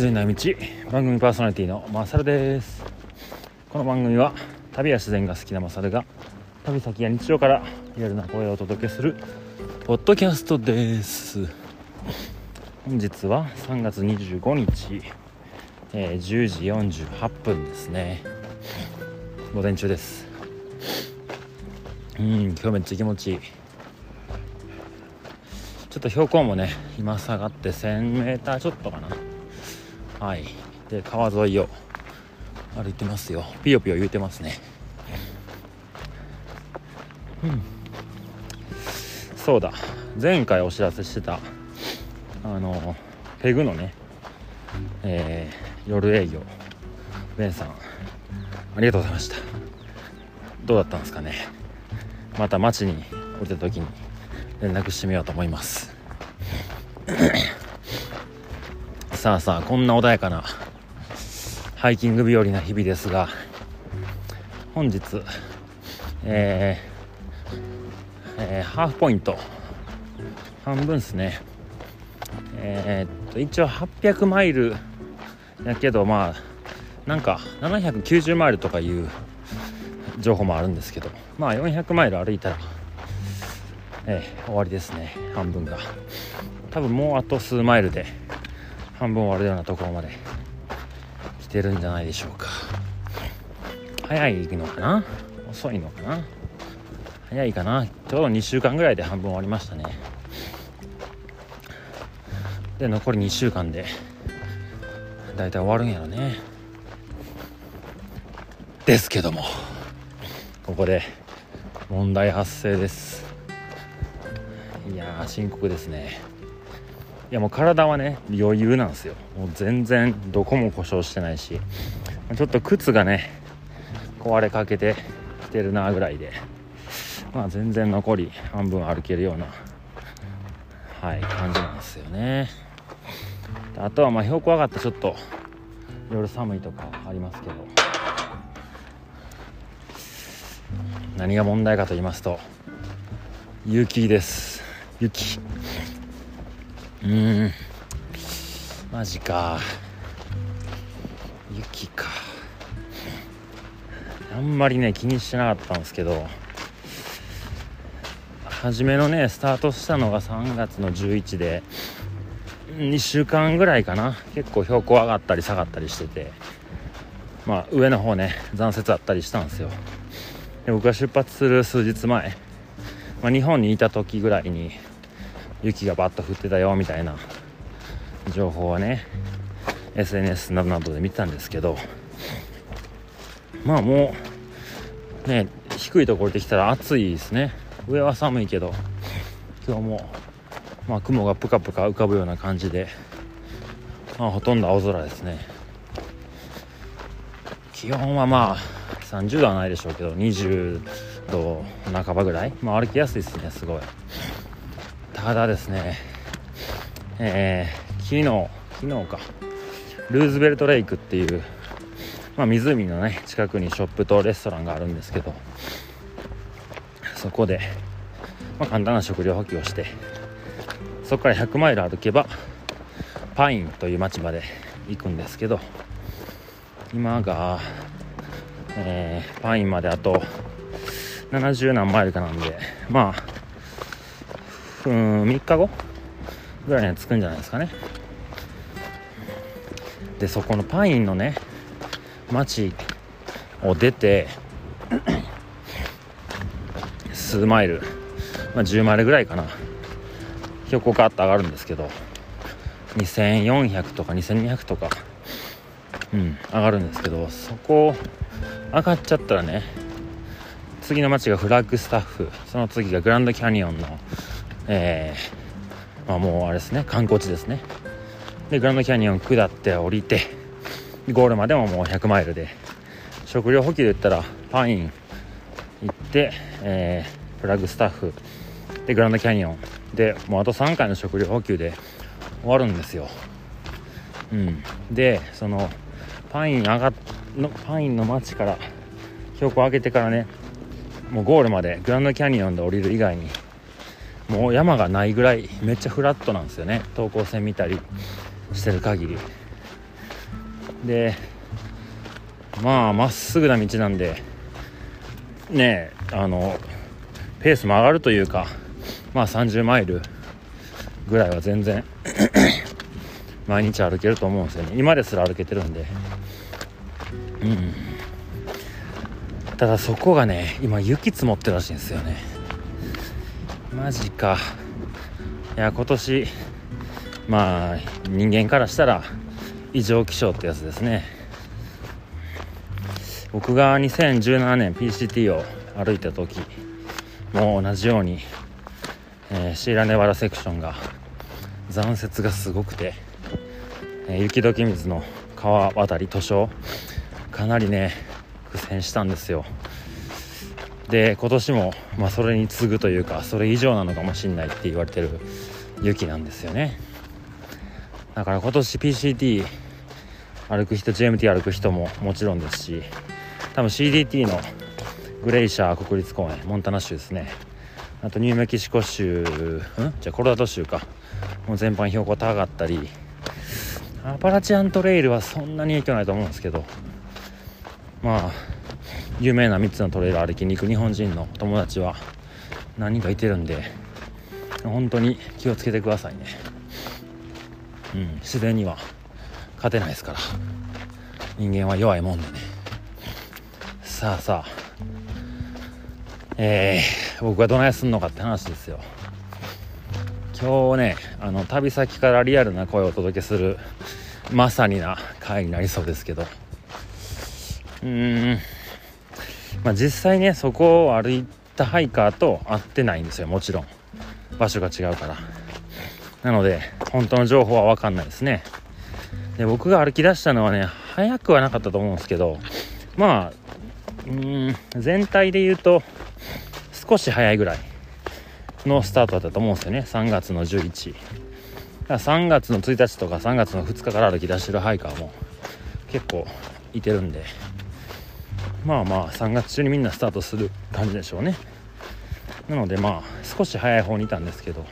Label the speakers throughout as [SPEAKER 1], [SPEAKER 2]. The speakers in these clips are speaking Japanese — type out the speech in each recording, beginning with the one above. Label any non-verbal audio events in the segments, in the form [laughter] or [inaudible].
[SPEAKER 1] 自然な道番組パーソナリティのマサルです。この番組は旅や自然が好きなマサルが旅先や日常からリアルな声をお届けするポッドキャストです。本日は3月25日、えー、10時48分ですね。午前中です。うん今日めっちゃ気持ちいい。ちょっと標高もね今下がって 1000m ちょっとかな。はい。で川沿いを歩いてますよ。ピヨピヨ言うてますね。うん。そうだ。前回お知らせしてたあのペグのねえー、夜営業ベンさんありがとうございました。どうだったんですかね。また街に降りた時に連絡してみようと思います。さあさあこんな穏やかなハイキング日和な日々ですが本日えー、えー、ハーフポイント。半分ですね。えー、っと一応800マイルやけどまあなんか790マイルとかいう情報もあるんですけどまあ400マイル歩いたらえー、終わりですね。半分が。多分もうあと数マイルで半分終わるようなところまで来てるんじゃないでしょうか。早いのかな？遅いのかな？早いかな？ちょうど2週間ぐらいで半分終わりましたね。で残り2週間でだいたい終わるんやろね。ですけどもここで問題発生です。いや深刻ですね。いやもう体はね余裕なんですよ。もう全然どこも故障してないし。ちょっと靴がね壊れかけてきてるなぐらいで。まあ全然残り半分歩けるようなはい感じなんですよね。あとはまあ標高上がってちょっと夜寒いとかありますけど。何が問題かと言いますと雪です。雪。うん。マジか。雪か。あんまりね気にしてなかったんですけど初めのねスタートしたのが3月の11で2週間ぐらいかな。結構標高上がったり下がったりしててまあ上の方ね残雪あったりしたんですよ。で僕が出発する数日前、まあ、日本にいた時ぐらいに雪がバッと降ってたよみたいな情報はね SNS などなどで見てたんですけどまあもうね低いところできたら暑いですね。上は寒いけど今日もまあ雲がぷかぷか浮かぶような感じでまあほとんど青空ですね。気温はまあ30度はないでしょうけど20度半ばぐらい。まあ歩きやすいですねすごい。ただですねえー、昨日昨日か。ルーズベルトレイクっていう、まあ、湖のね近くにショップとレストランがあるんですけどそこで、まあ、簡単な食料補給をしてそこから100マイル歩けばパインという町まで行くんですけど今が、えー、パインまであと70何マイルかなんでまあうん3日後？ぐらいには着くんじゃないですかね。でそこのパインのね町を出て [clears throat] 数マイル、まあ、10マイルぐらいかな。標高がッと上がるんですけど2400とか2200とかうん上がるんですけどそこ上がっちゃったらね次の町がフラッグスタッフその次がグランドキャニオンのえー、まあ、もうあれですね。観光地ですね。でグランドキャニオン下って降りてゴールまでももう100マイルで。食料補給で言ったらパイン行って、えー、フラッグスタッフ。でグランドキャニオン。でもうあと3回の食料補給で終わるんですよ。うん。でそのパイン上がのパインの街から標高を上げてからねもうゴールまでグランドキャニオンで降りる以外にもう山がないぐらいめっちゃフラットなんですよね。等高線見たりしてる限り。でまあまっすぐな道なんでねあのペースも上がるというかまあ30マイルぐらいは全然 [coughs] 毎日歩けると思うんですよね。今ですら歩けてるんで。うん。ただそこがね今雪積もってるらしいんですよね。マジか。いや今年まあ人間からしたら異常気象ってやつですね。僕が2017年 PCT を歩いた時も同じように、えー、シーラネバラセクションが残雪がすごくて、えー、雪解け水の川渡り図書かなりね苦戦したんですよ。で今年も、まあ、それに次ぐというかそれ以上なのかもしんないって言われてる雪なんですよね。だから今年 PCT 歩く人 GMT 歩く人ももちろんですし多分 CDT のグレイシャー国立公園モンタナ州ですね。あとニューメキシコ州ん？じゃあコロラド州か。もう全般標高高かったり。アパラチアントレイルはそんなに影響ないと思うんですけど。まあ有名な3つのトレイル歩きに行く日本人の友達は何人かいてるんで本当に気をつけてくださいね。うん自然には勝てないですから。人間は弱いもんでね。さあさあ。えー、僕がどないすんのかって話ですよ。今日ねあの旅先からリアルな声をお届けするまさにな回になりそうですけど。うーん。まあ実際ねそこを歩いたハイカーと会ってないんですよもちろん。場所が違うから。なので本当の情報は分かんないですね。で僕が歩き出したのはね早くはなかったと思うんですけどまあうん全体で言うと少し早いぐらいのスタートだったと思うんですよね。3月の11だ3月の1日とか3月の2日から歩き出してるハイカーも結構いてるんで。まあまあ3月中にみんなスタートする感じでしょうね。なのでまあ少し早い方にいたんですけど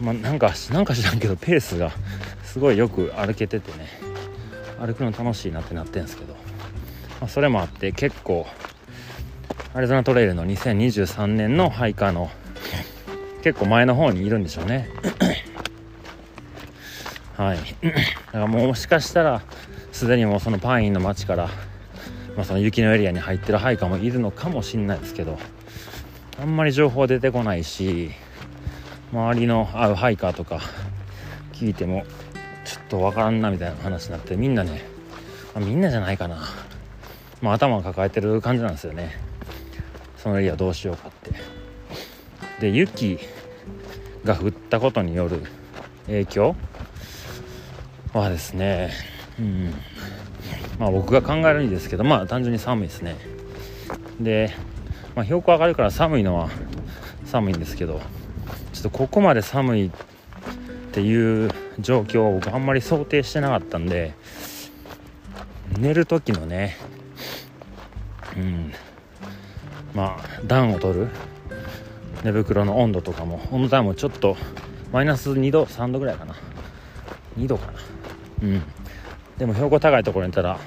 [SPEAKER 1] まあなんかなんか知らんけどペースがすごいよく歩けててね歩くの楽しいなってなってんですけど、まあ、それもあって結構アリゾナトレイルの2023年のハイカーの結構前の方にいるんでしょうね。はい。だからもしかしたらすでにもうそのパインの街から、まあ、その雪のエリアに入ってるハイカーもいるのかもしんないですけどあんまり情報出てこないし周りの会うハイカーとか聞いてもちょっとわからんなみたいな話になってみんなね、まあ、みんなじゃないかな、まあ、頭を抱えてる感じなんですよね。そのエリアどうしようかって。で雪が降ったことによる影響はですねうん。まあ僕が考えるにですけどまあ単純に寒いですね。で、まあ、標高上がるから寒いのは寒いんですけどちょっとここまで寒いっていう状況を僕あんまり想定してなかったんで寝る時のねうんまあ暖を取る寝袋の温度とかも温度帯もちょっとマイナス2度3度ぐらいかな。2度かな。うん。でも標高高いところにいたら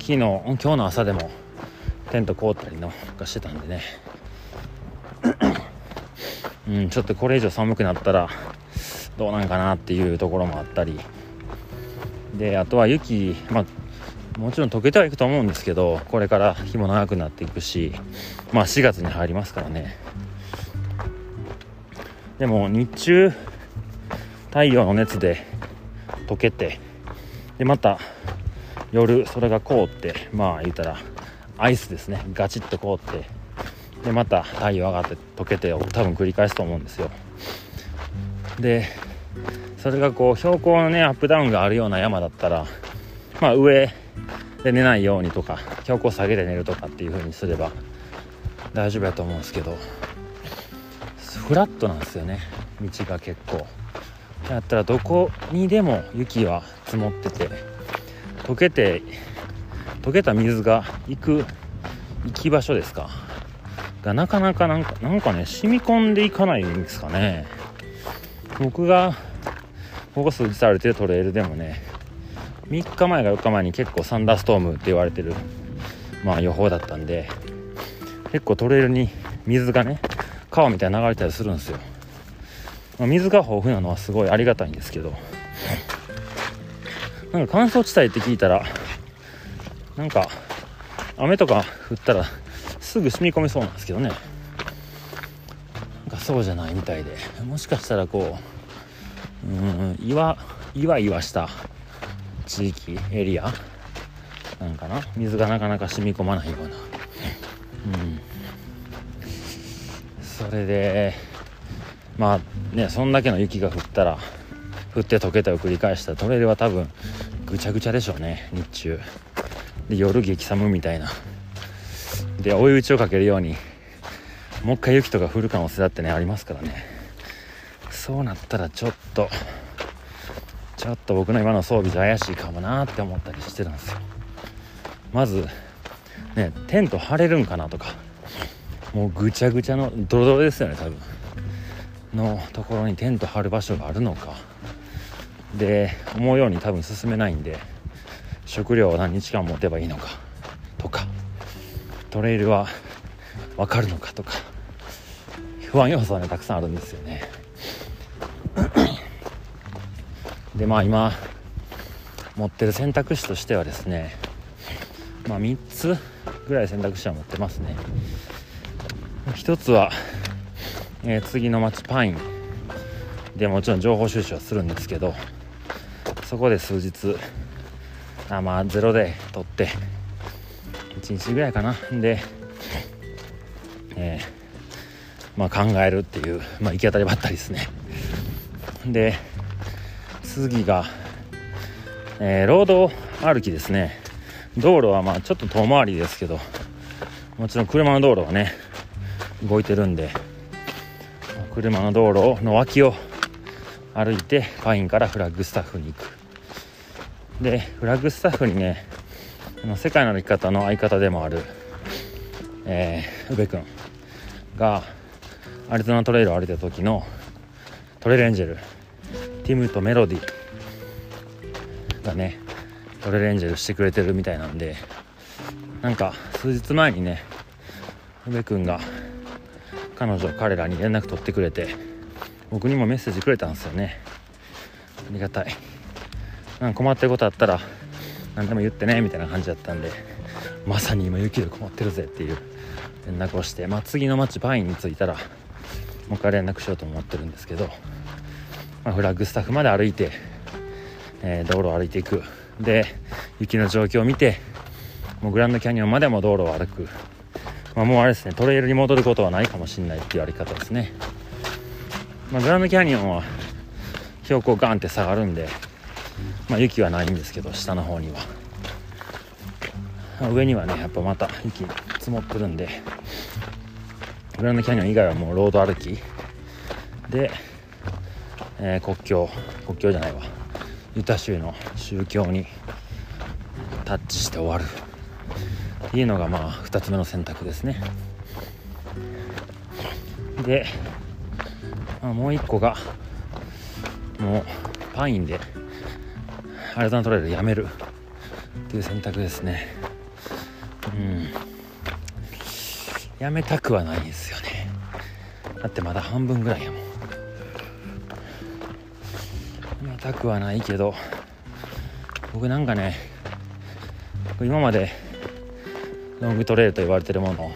[SPEAKER 1] 昨日今日の朝でもテント凍ったりのがしてたんでね。[clears throat] うんちょっとこれ以上寒くなったらどうなんかなっていうところもあったり。であとは雪まあもちろん溶けてはいくと思うんですけどこれから日も長くなっていくしまあ4月に入りますからね。でも日中太陽の熱で溶けてでまた夜それが凍ってまあ言うたらアイスですね。ガチッと凍って。でまた太陽上がって溶けてを多分繰り返すと思うんですよ。でそれがこう標高のねアップダウンがあるような山だったらまあ上で寝ないようにとか標高下げて寝るとかっていう風にすれば大丈夫やと思うんですけどフラットなんですよね。道が結構。やったらどこにでも雪は積もってて溶けて溶けた水が行く行き場所ですか？がなかなかなんかなんかね染み込んでいかないんですかね。僕がここ数日歩いてるトレイルでもね3日前か4日前に結構サンダーストームって言われてる、まあ、予報だったんで結構トレイルに水がね川みたいに流れたりするんですよ、ま、水が豊富なのはすごいありがたいんですけど。なんか乾燥地帯って聞いたらなんか雨とか降ったらすぐ染み込みそうなんですけどね。なんかそうじゃないみたいで。もしかしたらこううん岩岩岩した地域エリアなんかな水がなかなか染み込まないような。うん。それでまあねそんだけの雪が降ったら降って溶けたを繰り返したトレイルは多分ぐちゃぐちゃでしょうね日中。で夜激寒みたいな。で追い打ちをかけるようにもう一回雪とか降る可能性だってねありますからね。そうなったらちょっとちょっと僕の今の装備じゃ怪しいかもなって思ったりしてるんですよ。まずねテント張れるんかなとか。もうぐちゃぐちゃのドロドロですよね多分。のところにテント張る場所があるのか。で思うように多分進めないんで食料を何日間持てばいいのかとかトレイルは分かるのかとか不安要素はねたくさんあるんですよね。でまあ今持ってる選択肢としてはですねまあ3つぐらい選択肢は持ってますね。1つは、えー、次の町パイン。でもちろん情報収集はするんですけどそこで数日あまあゼロで取って1日ぐらいかな。で、えー、まあ考えるっていう、まあ、行き当たりばったりですね。で次が、えー、ロード歩きですね。道路はまあちょっと遠回りですけどもちろん車の道路はね動いてるんで車の道路の脇を歩いてパインからフラッグスタッフに行く。でフラッグスタッフにねあの世界の歩き方の相方でもある、えー、宇部君がアリゾナトレイルを歩いた時のトレイルエンジェルティムとメロディがねトレレンジェルしてくれてるみたいなんでなんか数日前にね宇部君が彼女彼らに連絡取ってくれて僕にもメッセージくれたんですよね。ありがたい。なん困ってることあったら何でも言ってねみたいな感じだったんでまさに今雪で困ってるぜっていう連絡をして、まあ、次の町パインに着いたらもう一回連絡しようと思ってるんですけどまあ、フラッグスタッフまで歩いて、えー、道路を歩いていく。で雪の状況を見てもうグランドキャニオンまでも道路を歩く、まあ、もうあれですねトレイルに戻ることはないかもしれないっていう歩き方ですね、まあ、グランドキャニオンは標高ガンって下がるんで、まあ、雪はないんですけど下の方には。上にはねやっぱまた雪積もってるんでグランドキャニオン以外はもうロード歩きでえー、国境国境じゃないわ。ユタ州の宗教にタッチして終わる。いうのがまあ2つ目の選択ですね。で、まあ、もう1個がもうパインでアリゾナトレイルやめる。っていう選択ですね。うん。やめたくはないんですよね。だってまだ半分ぐらいやもん。やめたくはないけど僕なんかね今までロングトレイルと言われてるもの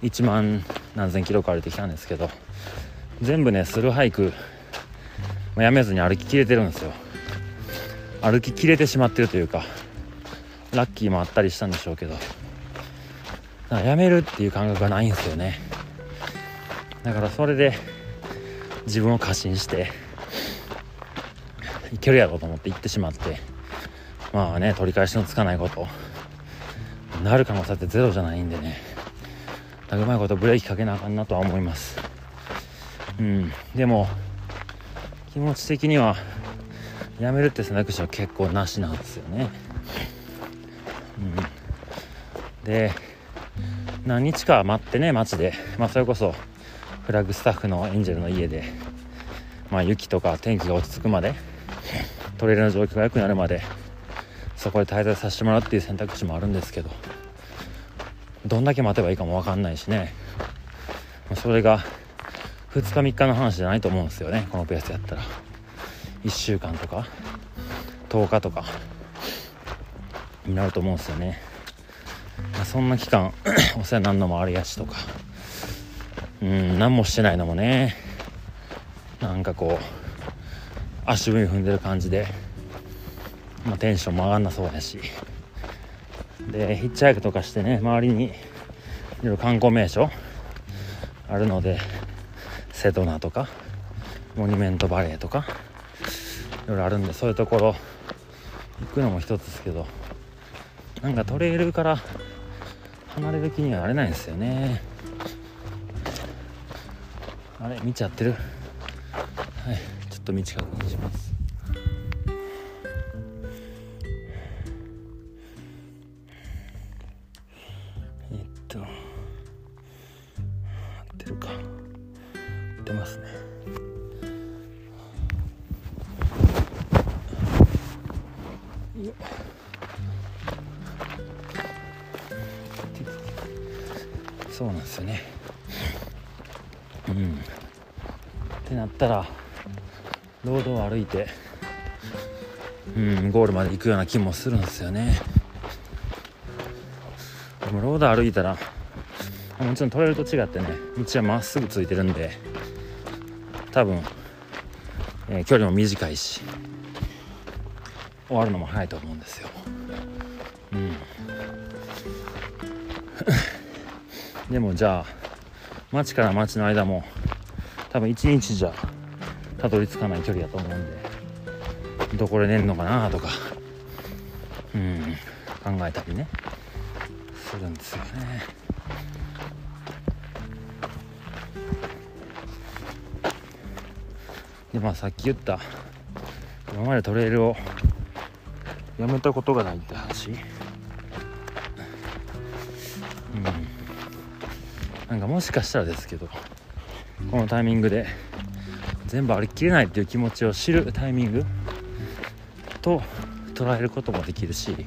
[SPEAKER 1] 1万何千キロか歩いてきたんですけど全部ねスルーハイクやめずに歩ききれてるんですよ。歩ききれてしまってるというかラッキーもあったりしたんでしょうけどやめるっていう感覚がないんですよね。だからそれで自分を過信していけるやろうと思って行ってしまってまあね取り返しのつかないことなる可能性ってゼロじゃないんでね。うまいことブレーキかけなあかんなとは思います。うん。でも気持ち的にはやめるって選択肢は結構なしなんですよね。うん。で何日か待ってね街で。まあそれこそフラッグスタッフのエンジェルの家でまあ雪とか天気が落ち着くまでトレイルの状況が良くなるまでそこで滞在させてもらうっていう選択肢もあるんですけど。どんだけ待てばいいかも分かんないしね。それが2日3日の話じゃないと思うんですよね。このペースやったら。1週間とか10日とかになると思うんですよね、まあ、そんな期間 [clears throat] お世話になるのもありやしとか。うん何もしてないのもね。なんかこう足踏み踏んでる感じで、まあ、テンションも上がんなそうやし。でヒッチハイクとかしてね周りにいろいろ観光名所あるのでセドナとかモニュメントバレーとかいろいろあるんでそういうところ行くのも一つですけどなんかトレイルから離れる気にはなれないんですよね。あれ見ちゃってる？はいちょっと道確認します。行くような気もするんですよね。でもロード歩いたらもちろんトレイルと違ってね道はまっすぐついてるんで多分、えー、距離も短いし終わるのも早いと思うんですよ。うん。[coughs] でもじゃあ町から町の間も多分1日じゃたどり着かない距離だと思うんで。どこで寝るのかなとか。うん。考えたりね。するんですよね。でまあさっき言った今までトレイルをやめたことがないって話。うん。なんかもしかしたらですけどこのタイミングで全部歩ききれないっていう気持ちを知るタイミングと捉えることもできるし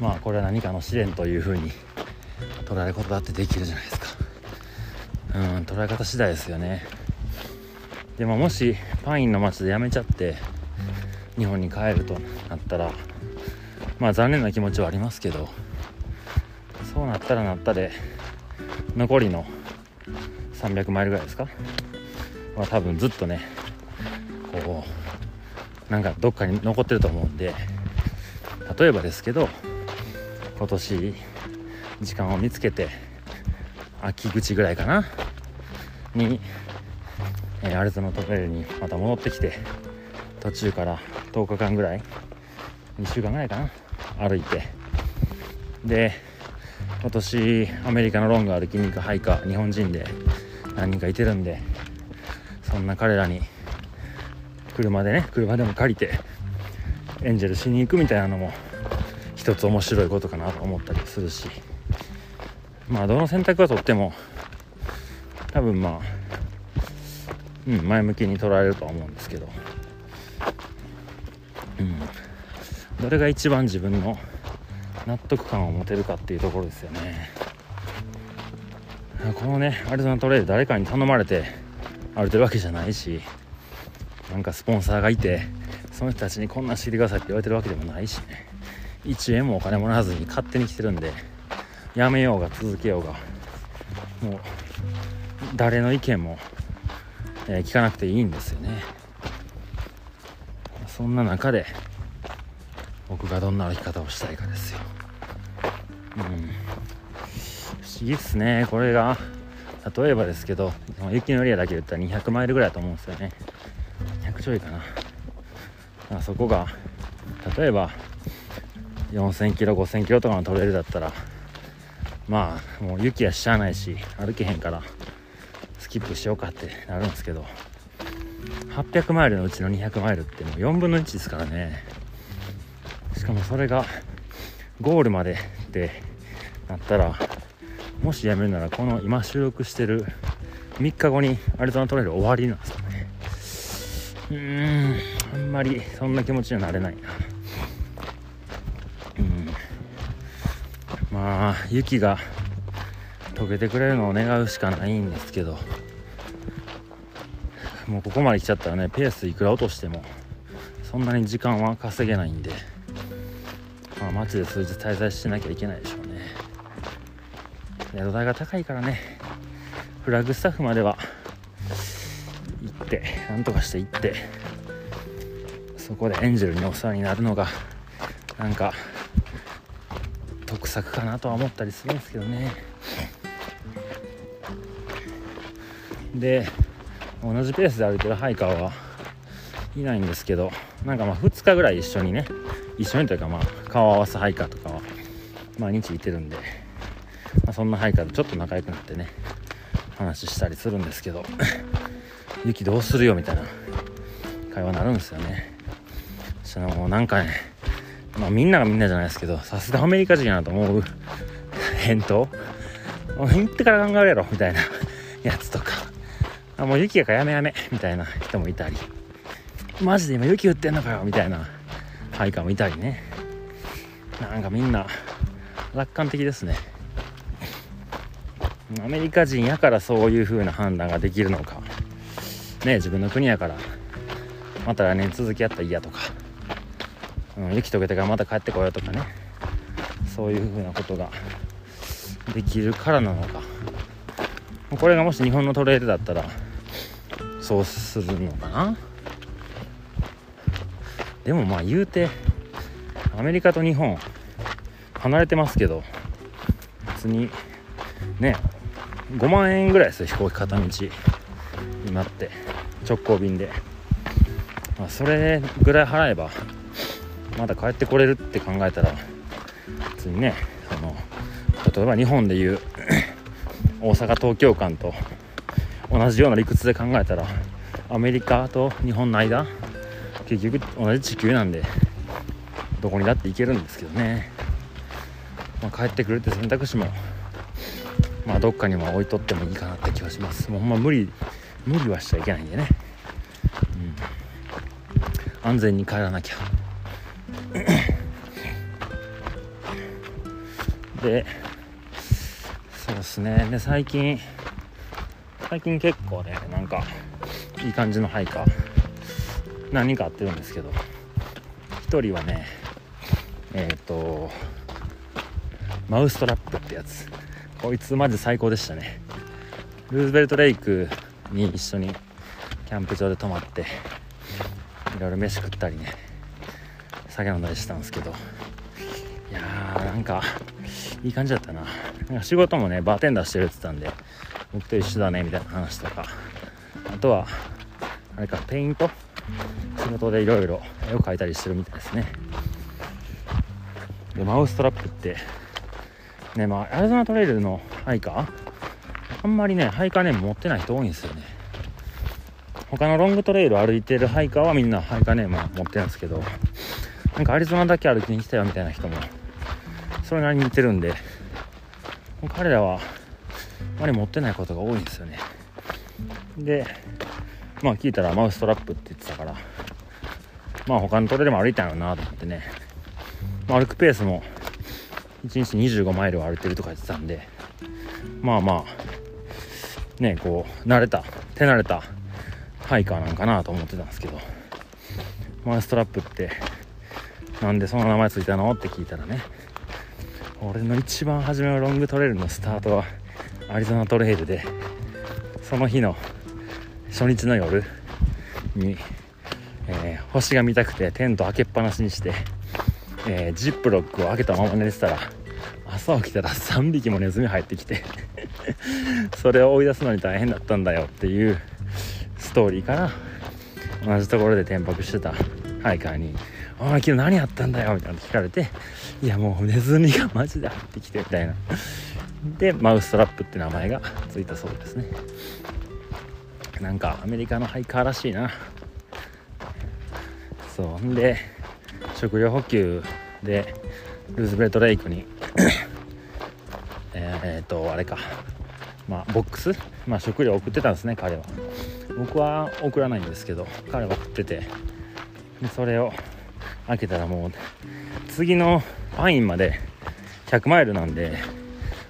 [SPEAKER 1] まあこれは何かの試練というふうに捉えることだってできるじゃないですか。うん捉え方次第ですよね。でももしパインの街で辞めちゃって日本に帰るとなったらまあ残念な気持ちはありますけどそうなったらなったで残りの300マイルぐらいですか？は多分ずっとねなんかどっかに残ってると思うんで例えばですけど今年時間を見つけて秋口ぐらいかな？に、えー、アルゾナトレイルにまた戻ってきて途中から10日間ぐらい2週間ぐらいかな？歩いて。で今年アメリカのロング歩きに行くハイカー日本人で何人かいてるんでそんな彼らに車でね車でも借りてエンジェルしに行くみたいなのも一つ面白いことかなと思ったりするし。まあどの選択をとっても多分まあうん前向きに捉えるとは思うんですけど。うん。どれが一番自分の納得感を持てるかっていうところですよね。このねアリゾナトレイル誰かに頼まれて歩いてるわけじゃないし。なんかスポンサーがいてその人たちにこんなんしてくださいって言われてるわけでもないしね1円もお金もらわずに勝手に来てるんでやめようが続けようがもう誰の意見も、えー、聞かなくていいんですよね。そんな中で僕がどんな歩き方をしたいかですよ。うん。不思議っすねこれが。例えばですけど雪のエリアだけ言ったら200マイルぐらいだと思うんですよね。ちょいかな。あそこが例えば4000キロ5000キロとかのトレイルだったらまあもう雪はしちゃあないし歩けへんからスキップしようかってなるんですけど800マイルのうちの200マイルってもう4分の1ですからね。しかもそれがゴールまでってなったらもしやめるならこの今収録してる3日後にアリゾナトレイル終わりなんですよね。うーん。あんまりそんな気持ちにはなれないな。うん。まあ雪が溶けてくれるのを願うしかないんですけど。もうここまで来ちゃったらねペースいくら落としてもそんなに時間は稼げないんで、まあ、街で数日滞在しなきゃいけないでしょうね。宿代が高いからね。フラッグスタッフまではってなんとかして行ってそこでエンジェルにお世話になるのがなんか得策かなとは思ったりするんですけどね。で同じペースで歩いてるハイカーはいないんですけどなんかまあ2日ぐらい一緒にね一緒にというかまあ顔合わせハイカーとかは毎日いてるんで、まあ、そんなハイカーとちょっと仲良くなってね話したりするんですけど。雪どうするよみたいな会話になるんですよね。そのもうなんかねまあみんながみんなじゃないですけどさすがアメリカ人やなと思う。返答。行ってから考えるやろみたいな。やつとか。あもう雪やからやめやめみたいな。人もいたり。マジで今雪降ってんのかよみたいな。ハイカーもいたりね。なんかみんな楽観的ですね。アメリカ人やからそういう風な判断ができるのか。ね自分の国やから。また来年続きやったら嫌とか、うん、雪解けてからまた帰ってこようとかね。そういう風なことができるからなのか。これがもし日本のトレイルだったらそうするのかな。でもまあ言うてアメリカと日本離れてますけど別にね5万円ぐらいですよ飛行機片道今って。直行便で、まあ、それぐらい払えばまだ帰ってこれるって考えたら別にねあの例えば日本でいう [clears throat] 大阪東京間と同じような理屈で考えたらアメリカと日本の間結局同じ地球なんでどこにだって行けるんですけどね、まあ、帰ってくるって選択肢もまあどっかにも置いとってもいいかなって気はします。もうほんま無理無理はしちゃいけないんでね、うん、安全に帰らなきゃ。[coughs] でそうですね。で最近最近結構ねなんかいい感じのハイカー。何人か会ってるんですけど。1人はねえっ、ー、とマウストラップってやつ。こいつマジ最高でしたね。ルーズベルトレイクに一緒にキャンプ場で泊まっていろいろ飯食ったりね酒飲んだりしたんですけどいやーなんかいい感じだったな。なんか仕事もねバーテンダーしてるって言ってたんで僕と一緒だねみたいな話とかあとはあれかペイント？仕事でいろいろ絵を描いたりしてるみたいですね。でマウストラップってねまあアリゾナトレイルのハイカーあんまりねハイカネーム持ってない人多いんですよね。他のロングトレイル歩いてるハイカーはみんなハイカーネーム持ってるんですけどなんかアリゾナだけ歩きに来たよみたいな人もそれなりに似てるんで彼らはあまり持ってないことが多いんですよね。でまあ聞いたらマウストラップって言ってたからまあ他のトレイルも歩いたんやろなと思ってね、まあ、歩くペースも1日25マイルを歩いてるとか言ってたんでまあまあねこう慣れた手慣れたハイカーなんかなと思ってたんですけど。マウストラップってなんでその名前ついたのって聞いたらね。俺の一番初めのロングトレイルのスタートはアリゾナトレイルでその日の初日の夜に、えー、星が見たくてテント開けっぱなしにして、えー、ジップロックを開けたまま寝てたら朝起きたら3匹もネズミ入ってきてそれを追い出すのに大変だったんだよっていうストーリーから同じところで転泊してたハイカーに「お前昨日何やったんだよ」みたいな聞かれて「いやもうネズミがマジで入ってきて」みたいな。でマウストラップって名前がついたそうですね。なんかアメリカのハイカーらしいな。そう。んで食料補給でルーズベルトレイクに [coughs] えっとあれか。まあボックス、まあ、食料送ってたんですね彼は。僕は送らないんですけど彼は送ってて。でそれを開けたらもう次のパインまで100マイルなんで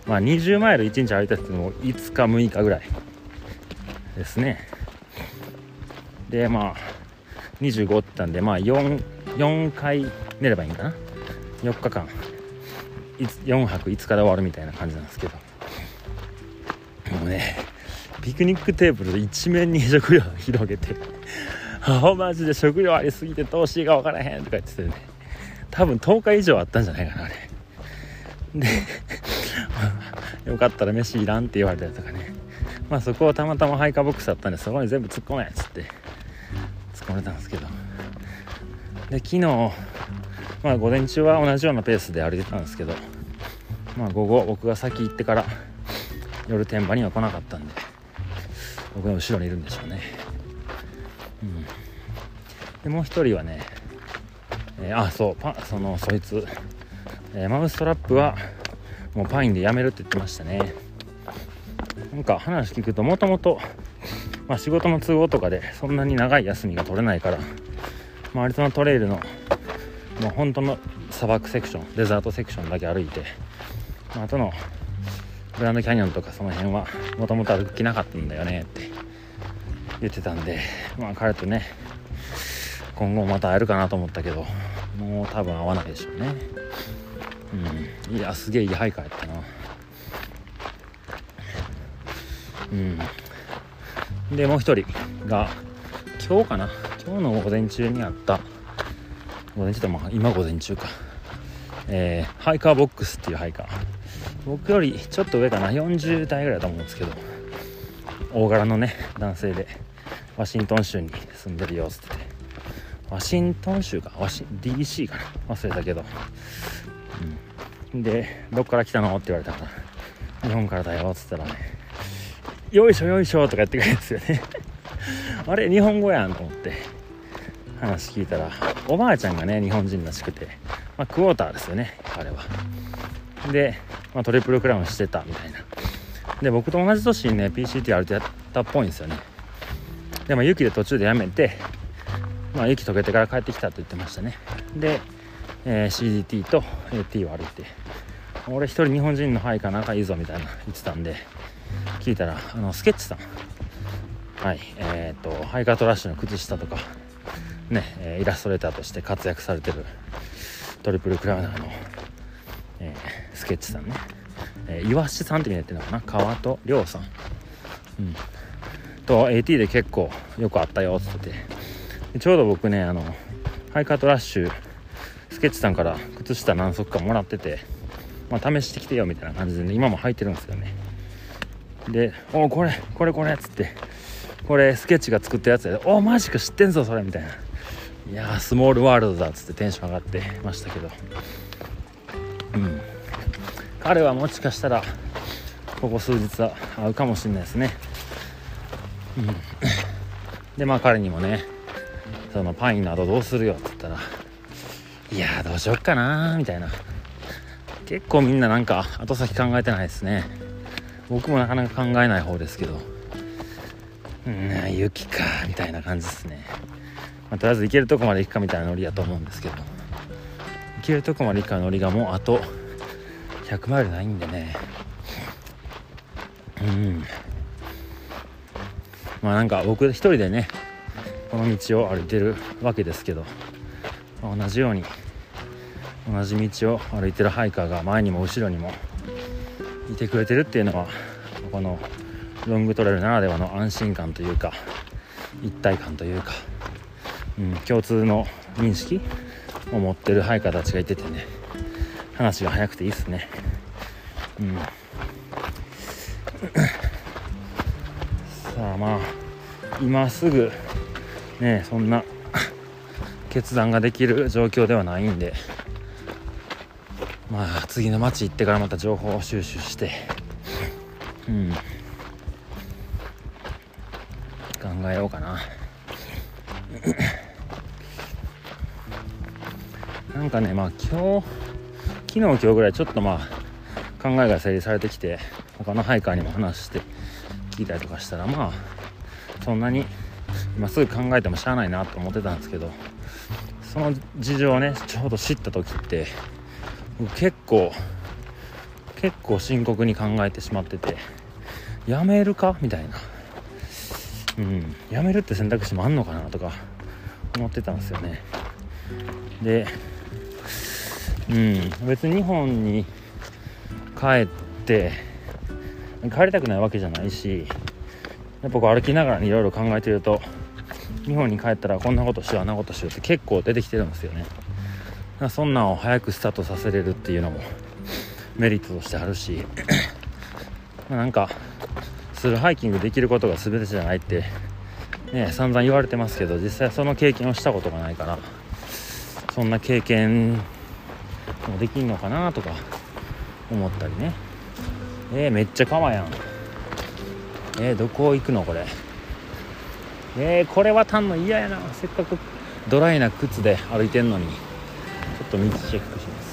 [SPEAKER 1] まあ20マイル1日歩いたっても5日6日ぐらい。ですね。でまあ25って言ったんでまあ 4, 4回寝ればいいんかな？4日間。4泊5日で終わるみたいな感じなんですけど。もうねピクニックテーブルで一面に食料を広げて「[laughs] あマジで食料ありすぎてどうしていいか分からへん」とか言っててね。多分10日以上あったんじゃないかなあれ。で [laughs] よかったら飯いらんって言われたりとかね。まあそこはたまたまハイカボックスだったんでそこに全部突っ込めっつって突っ込めたんですけど。で昨日まあ午前中は同じようなペースで歩いてたんですけどまあ午後僕が先行ってから夜天場には来なかったんで僕の後ろにいるんでしょうね。うん。でもう一人はね、えー、あそうパそのそいつ、えー、マウストラップはもうパインでやめるって言ってましたね。なんか話聞くともともと仕事の都合とかでそんなに長い休みが取れないから、まあ、アリゾナトレイルのもう本当の砂漠セクションデザートセクションだけ歩いて、まあ、あとのグランドキャニオンとかその辺はもともと歩きなかったんだよねって言ってたんでまあ彼とね今後また会えるかなと思ったけどもう多分会わないでしょうね。うん。いやすげえいいハイカーやったな。うん。でもう一人が今日かな。今日の午前中にあった午前中でも今午前中か。えー、ハイカーボックスっていうハイカー。僕よりちょっと上かな。40代ぐらいだと思うんですけど。大柄のね男性でワシントン州に住んでるよっつって。てワシントン州か？ワシ DC かな？忘れたけど、うん、でどっから来たの？って言われたから。日本からだよっつったらね。よいしょよいしょとかやってくれるんですよね。あれ日本語やんと思話聞いたらおばあちゃんがね日本人らしくて、まあ、クォーターですよね彼は。で、まあ、トリプルクラウンしてたみたいな。で僕と同じ年にね PCT あるとやったっぽいんですよね。でも雪で途中でやめて、まあ、雪溶けてから帰ってきたと言ってましたね。で、えー、CDT と AT を歩いて俺一人日本人の範囲か仲いいぞみたいな言ってたんで聞いたらあのスケッチさん。はいえっ、ー、とハイカートラッシュの靴下とかね、イラストレーターとして活躍されてるトリプルクラウナーの、えー、スケッチさんね、えー、岩下さんって見えてるのかな？川戸亮さん、うん、と AT で結構よくあったよっつって。てちょうど僕ねあのハイカートラッシュスケッチさんから靴下何足かもらってて、まあ、試してきてよみたいな感じでね今も履いてるんですよね。で「おおこれこれこれ」っつってこれスケッチが作ったやつで「おマジか知ってんぞそれ」みたいな。いやスモールワールドだっつってテンション上がってましたけど。うん。彼はもしかしたらここ数日は会うかもしれないですね。うん。でまあ彼にもねそのパインなどどうするよって言ったらいやどうしよっかなみたいな。結構みんななんか後先考えてないですね。僕もなかなか考えない方ですけど。うん雪かみたいな感じですね。まあ、とりあえず行けるとこまで行くかみたいなノリやと思うんですけど。行けるとこまで行くかノリがもうあと100マイルないんでね。うん。まあなんか僕一人でねこの道を歩いてるわけですけど、まあ、同じように同じ道を歩いてるハイカーが前にも後ろにもいてくれてるっていうのはこのロングトレイルならではの安心感というか一体感というか。うん、共通の認識を持ってるハイカーたちがいててね話が早くていいっすね。うん。[coughs] さあまあ今すぐねそんな [coughs] 決断ができる状況ではないんでまあ次の町行ってからまた情報を収集してうん。考えようかな。なんかねまあ今日昨日今日ぐらいちょっとまあ考えが整理されてきて他のハイカーにも話して聞いたりとかしたらまあそんなに今すぐ考えてもしゃあないなと思ってたんですけどその事情をねちょうど知った時って結構結構深刻に考えてしまっててやめるか？みたいな。うんやめるって選択肢もあんのかなとか思ってたんですよね。でうん。別に日本に帰って帰りたくないわけじゃないしやっぱこう歩きながらいろいろ考えてると日本に帰ったらこんなことしようあんなことしようって結構出てきてるんですよね。そんなんを早くスタートさせれるっていうのもメリットとしてあるしなんかするハイキングできることが全てじゃないってね散々言われてますけど実際その経験をしたことがないからそんな経験もできんのかなとか思ったりね。えー、めっちゃ川やん。えー、どこ行くのこれ。えー、これ渡んの嫌やな。せっかくドライな靴で歩いてんのに。ちょっと水チェックします。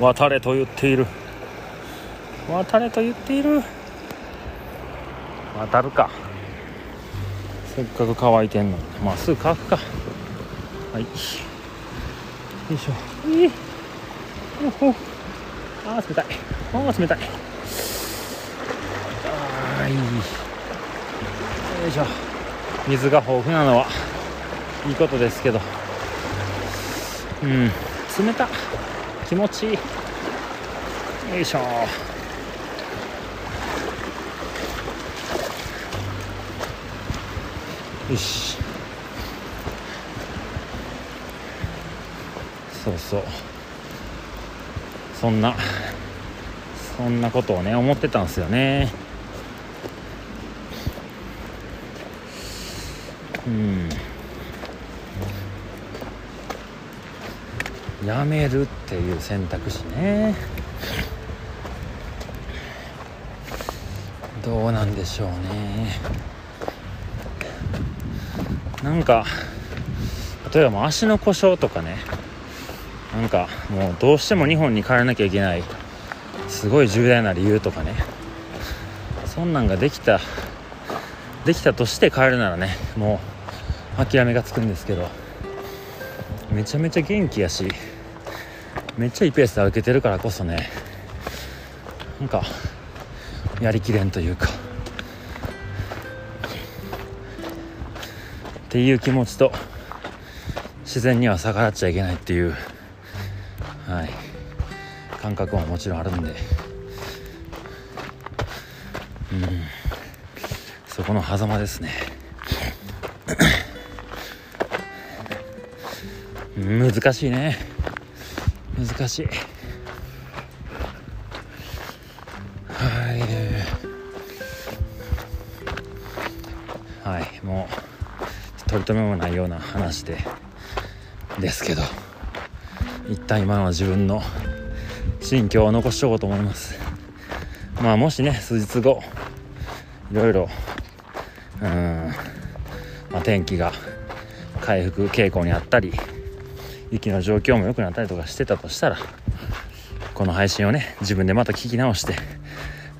[SPEAKER 1] 渡れと言っている。渡れと言っている。渡るか。せっかく乾いてんのに。まあすぐ乾くか。はい。よいしょ。いいおおあー冷たい。あー冷たい。あーいい。よいしょ。水が豊富なのはいいことですけど。うん。冷た。気持ちいい。よいしょ。よし。そうそう。そんなそんなことをね思ってたんですよね。うん。やめるっていう選択肢ね。どうなんでしょうね。なんか例えばもう足の故障とかね。なんかもうどうしても日本に帰らなきゃいけない。すごい重大な理由とかね。そんなんができたできたとして帰るならねもう諦めがつくんですけど。めちゃめちゃ元気やしめっちゃいいペースで歩けてるからこそね。なんかやりきれんというか。っていう気持ちと自然には逆らっちゃいけないっていう、はい、感覚ももちろんあるんで、うん、そこの狭間ですね。[coughs] 難しいね。難しい。取り留めもないような話でですけど一旦今の自分の心境を残しておこうと思います。まあもしね数日後いろいろうん、まあ、天気が回復傾向にあったり雪の状況も良くなったりとかしてたとしたらこの配信をね自分でまた聞き直して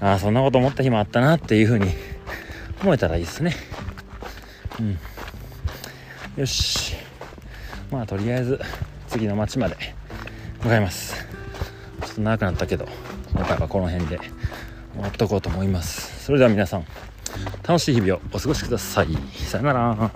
[SPEAKER 1] ああそんなこと思った日もあったなっていう風に思えたらいいですね。うん。よし。まあとりあえず次の町まで向かいます。ちょっと長くなったけど今回はこの辺で終わっとこうと思います。それでは皆さん楽しい日々をお過ごしください。さよなら。